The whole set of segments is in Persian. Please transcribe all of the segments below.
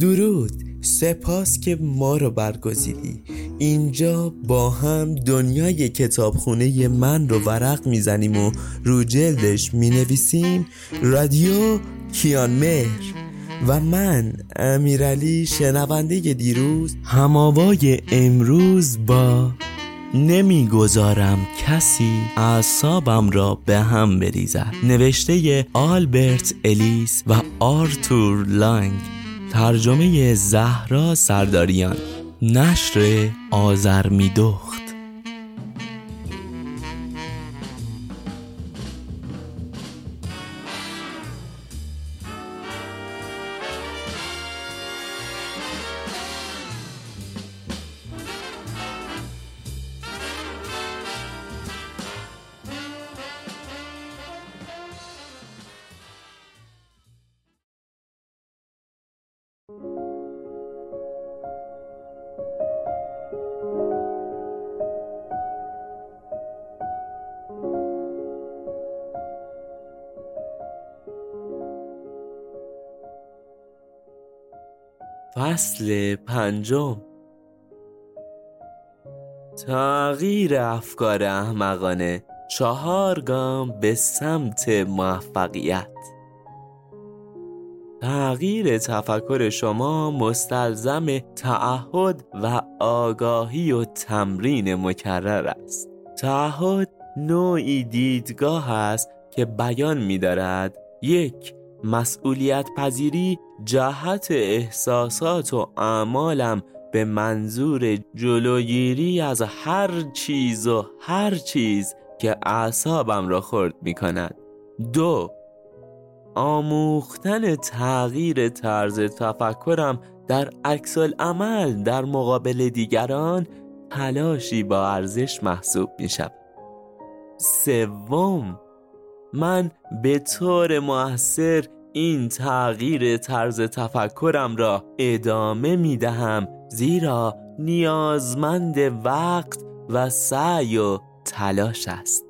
درود. سپاس که ما رو برگزیدی. اینجا با هم دنیای کتابخونه من رو ورق می‌زنیم و رو جلدش می‌نویسیم. رادیو کیان مهر و من امیرعلی شنونده دیروز. هماوای امروز با نمی‌گذارم کسی اعصابم را به هم بریزد. نوشته آلبرت الیس و آرتور لانگ. ترجمه زهرا سرداریان. نشر آزرمیدخت فصل پنجم. تغییر افکار احمقانه چهار گام به سمت موفقیت. تغییر تفکر شما مستلزم تعهد و آگاهی و تمرین مکرر است. تعهد نوعی دیدگاه است که بیان می دارد یک مسئولیت پذیری جهت احساسات و اعمالم به منظور جلوگیری از هر چیز و هر چیز که اعصابم را خرد می کند دو آموختن تغییر طرز تفکرم در عکس عمل در مقابل دیگران تلاشی با ارزش محسوب می شود سوم من به طور موثر این تغییر طرز تفکرم را ادامه می دهم زیرا نیازمند وقت و سعی و تلاش است.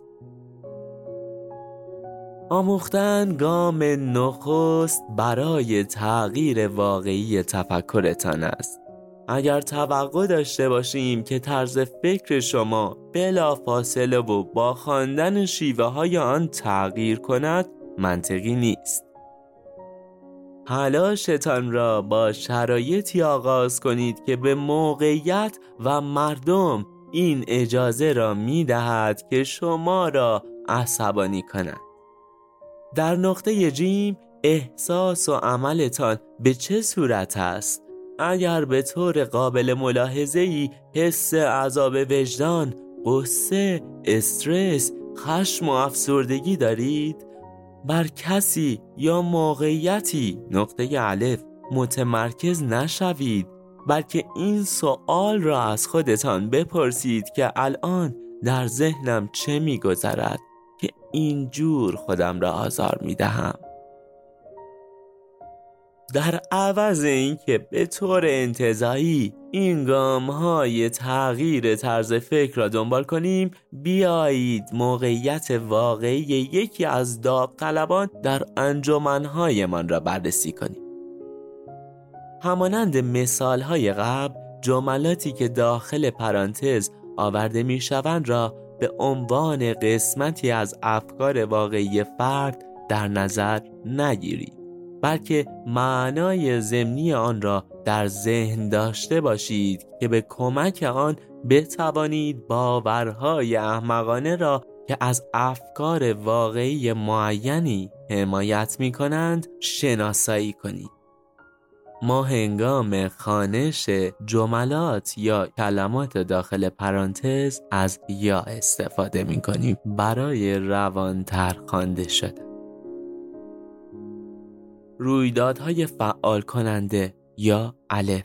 آموختن گام نخست برای تغییر واقعی تفکرتان است. اگر توقع داشته باشیم که طرز فکر شما بلا فاصله و با خواندن شیوه های آن تغییر کند منطقی نیست. حلاشتان را با شرایطی آغاز کنید که به موقعیت و مردم این اجازه را می دهد که شما را عصبانی کند در نقطه جیم احساس و عملتان به چه صورت است؟ اگر به طور قابل ملاحظه ای حس عذاب وجدان، قصه، استرس، خشم و افسردگی دارید بر کسی یا موقعیتی. نقطه الف متمرکز نشوید بلکه این سوال را از خودتان بپرسید که الان در ذهنم چه میگذرد که اینجور خودم را آزار می‌دهم. در عوض اینکه به طور انتظایی این گام های تغییر طرز فکر را دنبال کنیم. بیایید موقعیت واقعی یکی از داوطلبان در انجمنهایمان را بررسی کنیم. همانند مثال های قبل جملاتی که داخل پرانتز آورده می شوند را به عنوان قسمتی از افکار واقعی فرد در نظر نگیرید. بلکه معنای ضمنی آن را در ذهن داشته باشید که به کمک آن بتوانید باورهای احمقانه را که از افکار واقعی معینی حمایت می کنند شناسایی کنید. ما هنگام خانش جملات یا کلمات داخل پرانتز از یا استفاده می کنیم برای روانتر خوانده شده رویدادهای فعال کننده یا الف.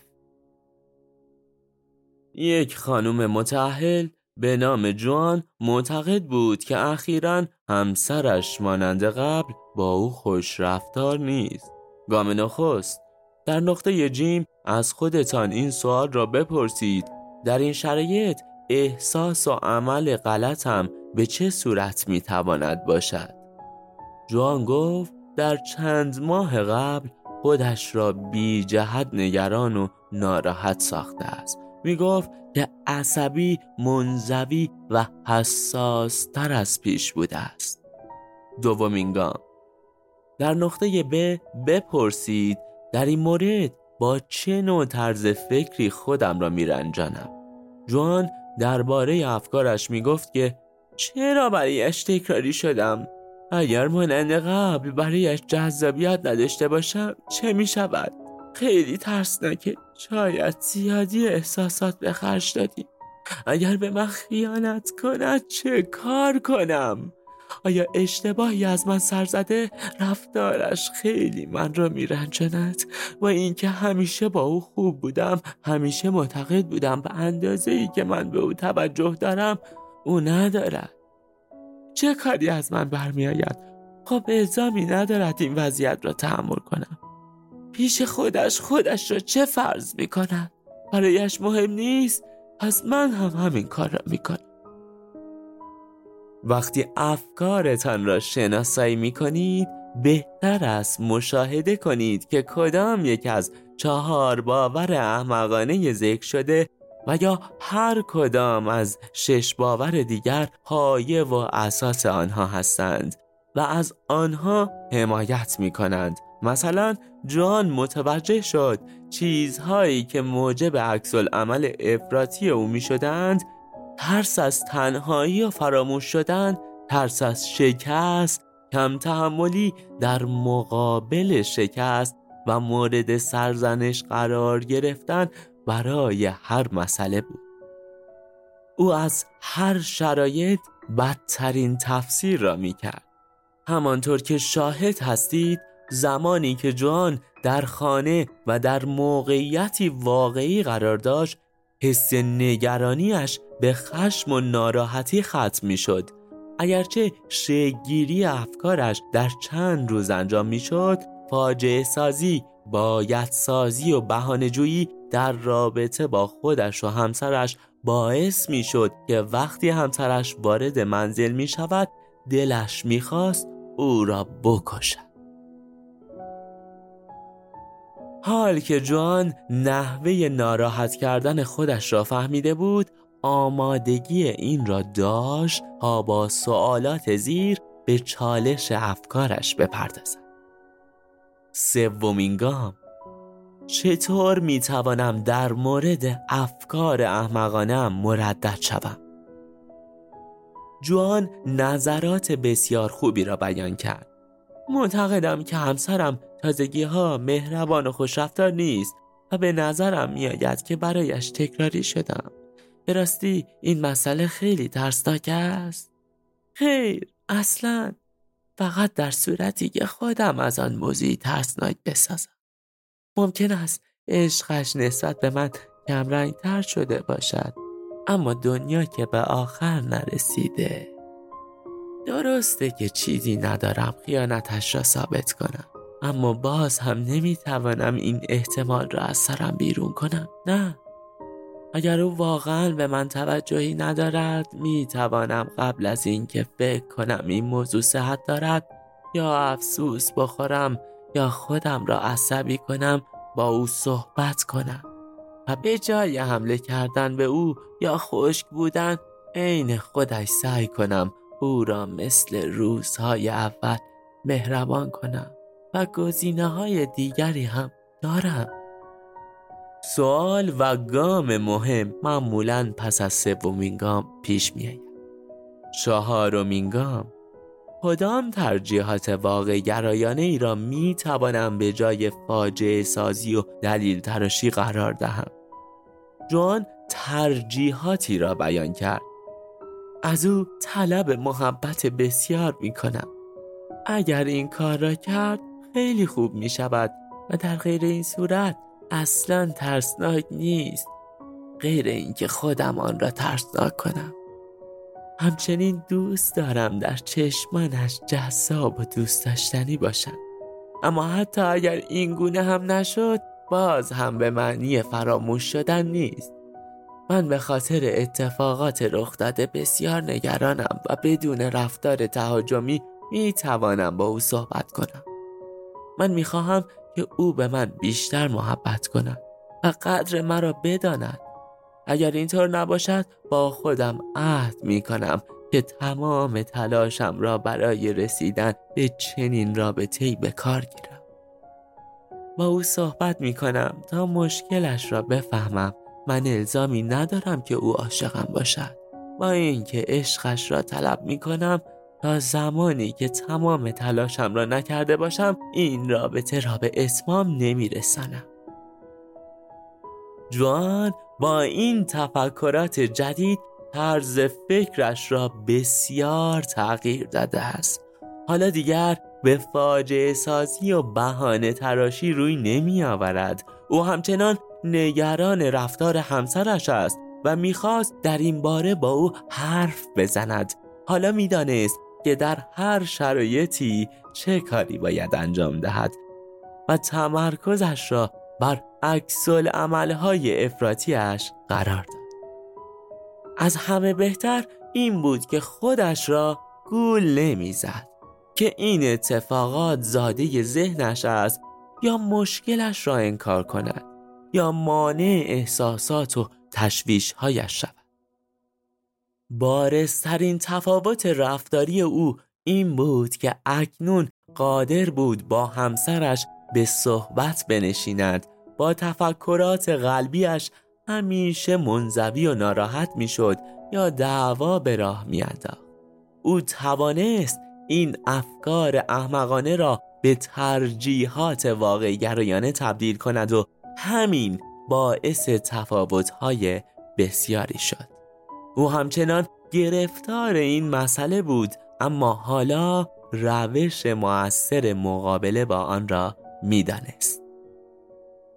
یک خانم متعهل به نام جوان معتقد بود که اخیرا همسرش مانند قبل با او خوش رفتار نیست. گام نخست در نقطه جیم از خودتان این سوال را بپرسید در این شرایط احساس و عمل غلطم به چه صورت می‌تواند باشد؟ جوان گفت در چند ماه قبل خودش را بی جهت نگران و ناراحت ساخته است. می گفت که عصبی منزوی و حساس تر از پیش بوده است. دومین گام. در نقطه ب بپرسید در این مورد با چه نوع طرز فکری خودم را میرنجانم جوان درباره افکارش می‌گفت که چرا برایش تکراری شدم؟ اگر مانند قبل برایش جذابیت نداشته باشم چه می شود؟ خیلی ترسناکه شاید زیادی احساسات به خرج دادیم اگر به من خیانت کند چه کار کنم؟ آیا اشتباهی از من سر زده رفتارش خیلی من را میرنجاند و اینکه همیشه با او خوب بودم همیشه معتقد بودم به اندازه ای که من به او توجه دارم او ندارد چه کاری از من برمیآید؟ خب الزامی ندارد این وضعیت را تحمل کنم. پیش خودش خودش را چه فرض می کند برایش مهم نیست. پس من هم همین کار را می کنم وقتی افکارتان را شناسایی می کنید بهتر است مشاهده کنید که کدام یک از چهار باور احمقانه ذکر شده و یا هر کدام از شش باور دیگر پایه و اساس آنها هستند و از آنها حمایت می کنند مثلا جان متوجه شد چیزهایی که موجب عکس عمل افراطی او می شدند ترس از تنهایی و فراموش شدن ترس از شکست کم تحملی در مقابل شکست و مورد سرزنش قرار گرفتن برای هر مسئله بود. او از هر شرایط بدترین تفسیر را می کرد همانطور که شاهد هستید زمانی که جوان در خانه و در موقعیتی واقعی قرار داشت حس نگرانیش به خشم و ناراحتی ختم می شد اگرچه شگیری افکارش در چند روز انجام می شد فاجعه سازی باید سازی و بهانه‌جویی در رابطه با خودش و همسرش باعث می شد که وقتی همسرش وارد منزل می شود دلش می خواست او را بکشد حال که جوان نحوه ناراحت کردن خودش را فهمیده بود آمادگی این را داشت تا با سوالات زیر به چالش افکارش بپردازد. سومین گام. چطور می توانم در مورد افکار احمقانم مردد شوم؟ جوان نظرات بسیار خوبی را بیان کرد. معتقدم که همسرم تازگی ها مهربان و خوشرفتار نیست و به نظرم میآید که برایش تکراری شدم. به راستی این مسئله خیلی ترسناک است. خیر اصلا فقط در صورتی که خودم از آن موضوعی ترسناک بسازم. ممکن است عشقش نسبت به من کمرنگ تر شده باشد اما دنیا که به آخر نرسیده. درسته که چیزی ندارم خیانتش را ثابت کنم اما باز هم نمی‌توانم این احتمال را از سرم بیرون کنم نه. اگر او واقعا به من توجهی ندارد می توانم قبل از اینکه فکر کنم این موضوع صحت دارد یا افسوس بخورم یا خودم را عصبی کنم با او صحبت کنم و به جای حمله کردن به او یا خشک بودن عین خودش سعی کنم او را مثل روزهای اول مهربان کنم و گزینه های دیگری هم دارم. سوال و گام مهم معمولا پس از سومین گام پیش میآید. چهارمین گام. کدام ترجیحات واقع گرایانه ای را می توانم به جای فاجعه سازی و دلیل تراشی قرار دهم؟ جوان ترجیحاتی را بیان کرد. از او طلب محبت بسیار می کنم اگر این کار را کرد خیلی خوب می شود و در غیر این صورت اصلا ترسناک نیست غیر اینکه خودم آن را ترسناک کنم. همچنین دوست دارم در چشمانش جذاب و دوست داشتنی باشم. اما حتی اگر این گونه هم نشد باز هم به معنی فراموش شدن نیست. من به خاطر اتفاقات رخ داده بسیار نگرانم و بدون رفتار تهاجمی می توانم با او صحبت کنم. من می خواهم که او به من بیشتر محبت کند و قدر مرا بداند. اگر اینطور نباشد با خودم عهد می کنم که تمام تلاشم را برای رسیدن به چنین رابطه‌ای به کار گیرم. با او صحبت می کنم تا مشکلش را بفهمم. من الزامی ندارم که او عاشقم باشد. با اینکه عشقش را طلب می کنم تا زمانی که تمام تلاشم را نکرده باشم این رابطه را به اتمام نمی رسانم. جوان با این تفکرات جدید طرز فکرش را بسیار تغییر داده است. حالا دیگر به فاجعه سازی و بهانه تراشی روی نمی آورد او همچنان نگران رفتار همسرش است و می‌خواست در این باره با او حرف بزند. حالا می‌دانست که در هر شرایطی چه کاری باید انجام دهد و تمرکزش را بر عکس عملهای افراتیش قرار داد. از همه بهتر این بود که خودش را گول نمی‌زد که این اتفاقات زاده ذهنش است یا مشکلش را انکار کند یا مانع احساسات و تشویشهایش شود. بارسترین تفاوت رفتاری او این بود که اکنون قادر بود با همسرش به صحبت بنشیند. با تفکرات قلبیش همیشه منزوی و ناراحت می‌شد یا دعوا به راه میانداخت. او توانست این افکار احمقانه را به ترجیحات واقعی گرایانه تبدیل کند و همین باعث تفاوت‌های بسیاری شد. او همچنان گرفتار این مسئله بود اما حالا روش موثر مقابله با آن را می‌دانست.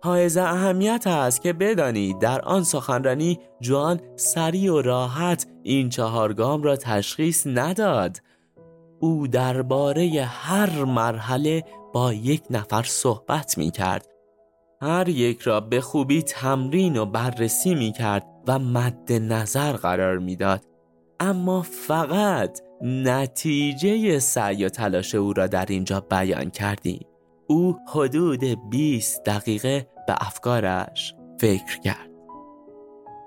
حائز اهمیت است که بدانید در آن سخنرانی جوان سریع و راحت این چهارگام را تشخیص نداد. او درباره هر مرحله با یک نفر صحبت می کرد هر یک را به خوبی تمرین و بررسی می کرد و مد نظر قرار می‌داد. اما فقط نتیجه سعی و تلاش او را در اینجا بیان کردیم. او حدود 20 دقیقه به افکارش فکر کرد.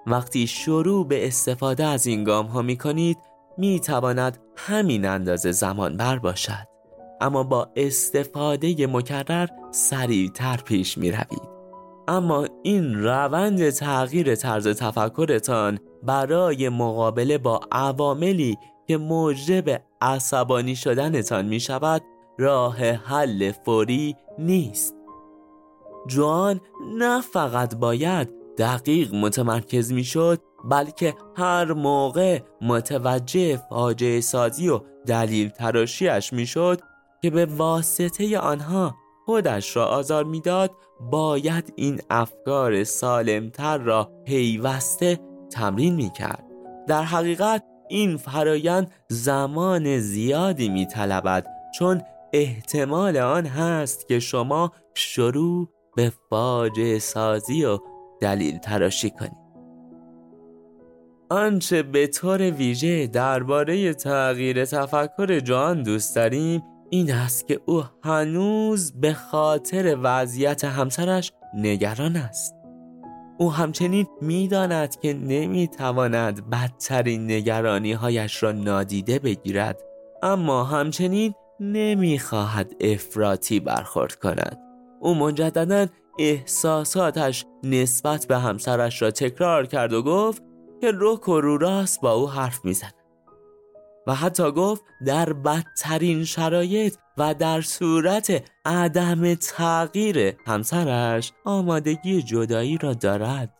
وقتی شروع به استفاده از این گام ها می کنید می تواند همین اندازه زمان بر باشد. اما با استفاده مکرر سریعتر پیش می روید اما این روند تغییر طرز تفکرتان برای مقابله با عواملی که موجب عصبانی شدنتان می شود راه حل فوری نیست. جوان نه فقط باید دقیق متمرکز می شد بلکه هر موقع متوجه فاجعه سازی و دلیل تراشیش می شد که به واسطه آنها خودش را آزار می‌داد باید این افکار سالمتر را پیوسته تمرین می کرد در حقیقت این فرایند زمان زیادی می طلبد چون احتمال آن هست که شما شروع به فاجعه سازی و دلیل تراشی کنید. آنچه به طور ویژه درباره تغییر تفکر جان دوست داریم این است که او هنوز به خاطر وضعیت همسرش نگران است. او همچنین می‌داند که نمی‌تواند بدترین نگرانی هایش را نادیده بگیرد اما همچنین نمی‌خواهد افراطی برخورد کند. او مجددا احساساتش نسبت به همسرش را تکرار کرد و گفت که رک و رو راست با او حرف می‌زند. و حتی گفت در بدترین شرایط و در صورت عدم تغییر همسرش آمادگی جدایی را دارد.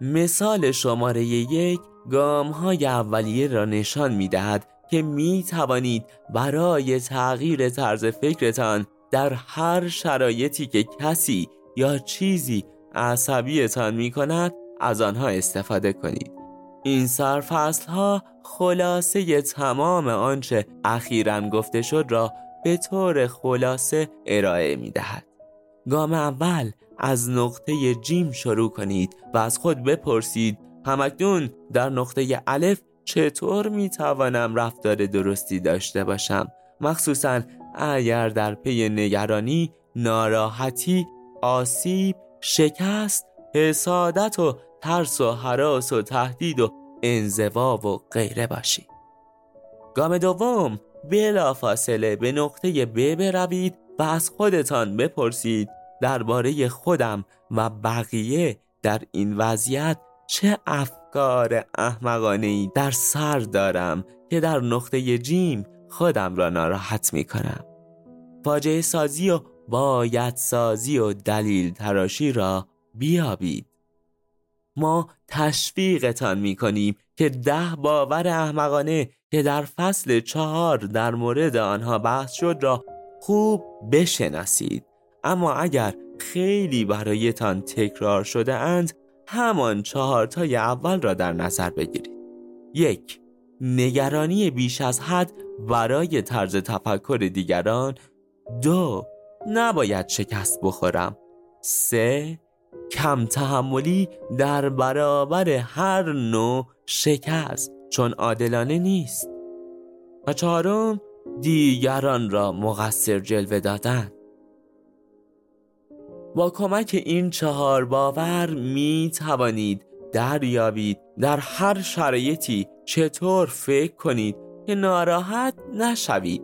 مثال شماره یک گام های اولیه را نشان می دهد که می توانید برای تغییر طرز فکرتان در هر شرایطی که کسی یا چیزی عصبیتان می کند از آنها استفاده کنید. این سرفصل ها خلاصه تمام آنچه اخیرا گفته شد را به طور خلاصه ارائه می دهد. گام اول از نقطه جیم شروع کنید و از خود بپرسید همکنون در نقطه الف چطور می توانم رفتار درستی داشته باشم مخصوصا اگر در پی نگرانی ناراحتی آسیب شکست حسادت و ترس و حراس و تهدید و انزوا و غیره باشید گام دوم بلا فاصله به نقطه ب بروید و از خودتان بپرسید درباره خودم و بقیه در این وضعیت چه افکار احمقانه ای در سر دارم که در نقطه جیم خودم را ناراحت می کنم فاجعه سازی و باید سازی و دلیل تراشی را بیابید. ما تشویقتان می کنیم که ده باور احمقانه که در فصل چهار در مورد آنها بحث شد را خوب بشناسید. اما اگر خیلی برایتان تکرار شده اند همان چهارتای اول را در نظر بگیرید. یک نگرانی بیش از حد برای طرز تفکر دیگران. دو نباید شکست بخورم. سه کم تحملی در برابر هر نوع شکست چون عادلانه نیست. و چهارم دیگران را مقصر جلوه دادن. با کمک این چهار باور می توانید دریابید در هر شرایطی چطور فکر کنید که ناراحت نشوید.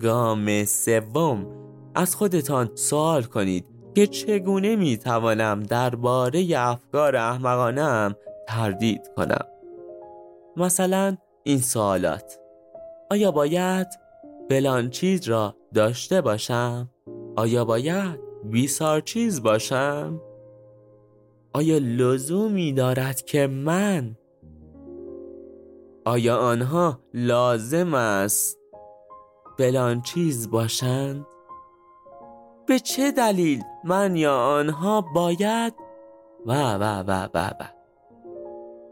گام سوم از خودتان سوال کنید که چگونه می توانم درباره افکار احمقانم تردید کنم مثلا این سوالات آیا باید فلان چیز را داشته باشم؟ آیا باید بیسار چیز باشم؟ آیا لزومی دارد که من آیا آنها لازم است فلان چیز باشند؟ به چه دلیل من یا آنها باید و و و و و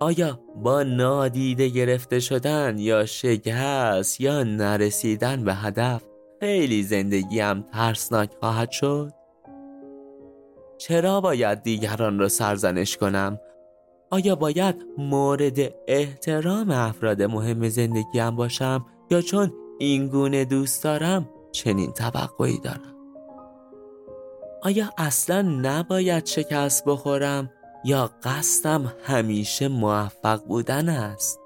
آیا با نادیده گرفته شدن یا شکست یا نرسیدن به هدف خیلی زندگیم ترسناک خواهد شد؟ چرا باید دیگران را سرزنش کنم؟ آیا باید مورد احترام افراد مهم زندگیم باشم یا چون این گونه دوست دارم چنین توقعی دارم؟ آیا اصلا نباید شکست بخورم یا قصدم همیشه موفق بودن است؟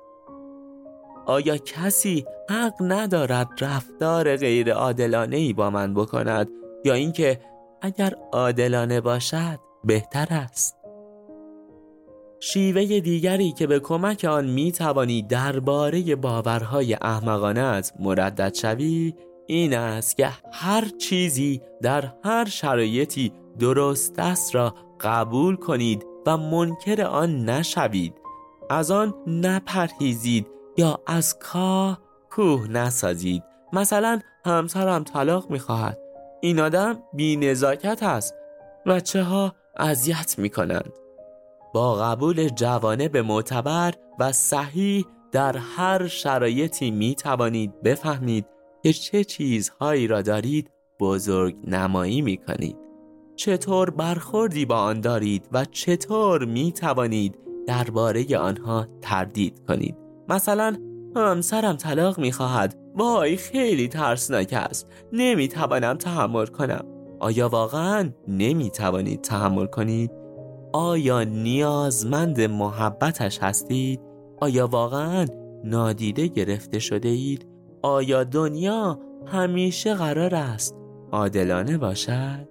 آیا کسی حق ندارد رفتار غیر عادلانه ای با من بکند یا اینکه اگر عادلانه باشد بهتر است؟ شیوه دیگری که به کمک آن می توانی درباره باورهای احمقانت مردد شوی این است که هر چیزی در هر شرایطی درست است را قبول کنید و منکر آن نشوید. از آن نپرهیزید یا از کاه کوه نسازید. مثلا همسرم طلاق می‌خواهد. این آدم بی نزاکت است و چه ها اذیت می‌کنند. با قبول جوانه به معتبر و صحیح در هر شرایطی می توانید بفهمید که چه چیزهایی را دارید بزرگ نمایی می کنید چطور برخوردی با آن دارید و چطور می توانید درباره آنها تردید کنید مثلا همسرم طلاق می خواهد وای خیلی ترسناک است نمی توانم تحمل کنم آیا واقعا نمی توانید تحمل کنید؟ آیا نیازمند محبتش هستید؟ آیا واقعا نادیده گرفته شده اید؟ آیا دنیا همیشه قرار است عادلانه باشد؟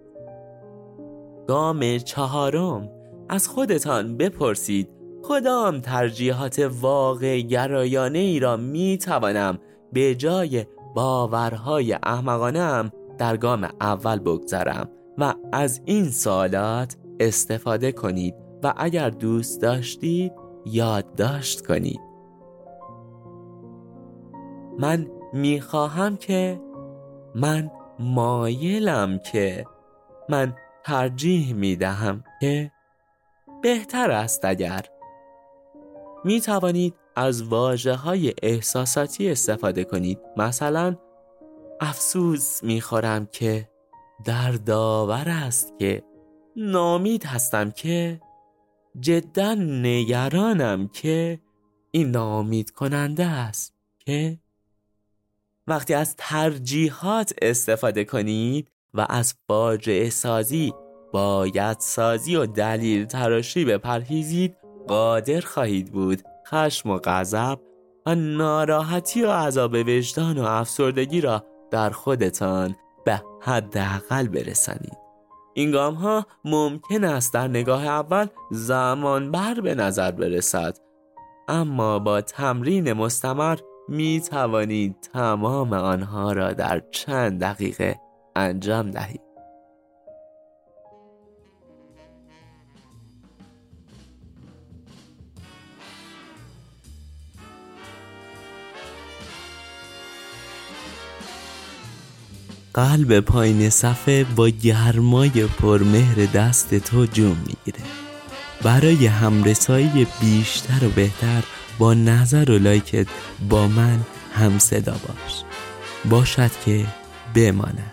گام چهارم از خودتان بپرسید کدام ترجیحات واقع گرایانه ای را می توانم به جای باورهای احمقانم در گام اول بگذارم و از این سوالات استفاده کنید و اگر دوست داشتید یادداشت کنید من می‌خواهم که من مایلم که من ترجیح می‌دهم که بهتر است اگر می توانید از واجه های احساساتی استفاده کنید. مثلا افسوس می‌خورم که در داور است که نامید هستم که جدا نگرانم که این نامید کننده است که وقتی از ترجیحات استفاده کنید و از فاجعه سازی باید سازی و دلیل تراشی بپرهیزید قادر خواهید بود. خشم و غضب و ناراحتی و عذاب وجدان و افسردگی را در خودتان به حداقل برسانید. این گام ها ممکن است در نگاه اول زمان بر به نظر برسد. اما با تمرین مستمر می توانید تمام آنها را در چند دقیقه انجام دهید. قلب پایین صفحه با گرمای پرمهر دست تو جون می‌گیره. برای همرسایی بیشتر و بهتر با نظر و لایکت با من هم صدا باش. باشد که بماند.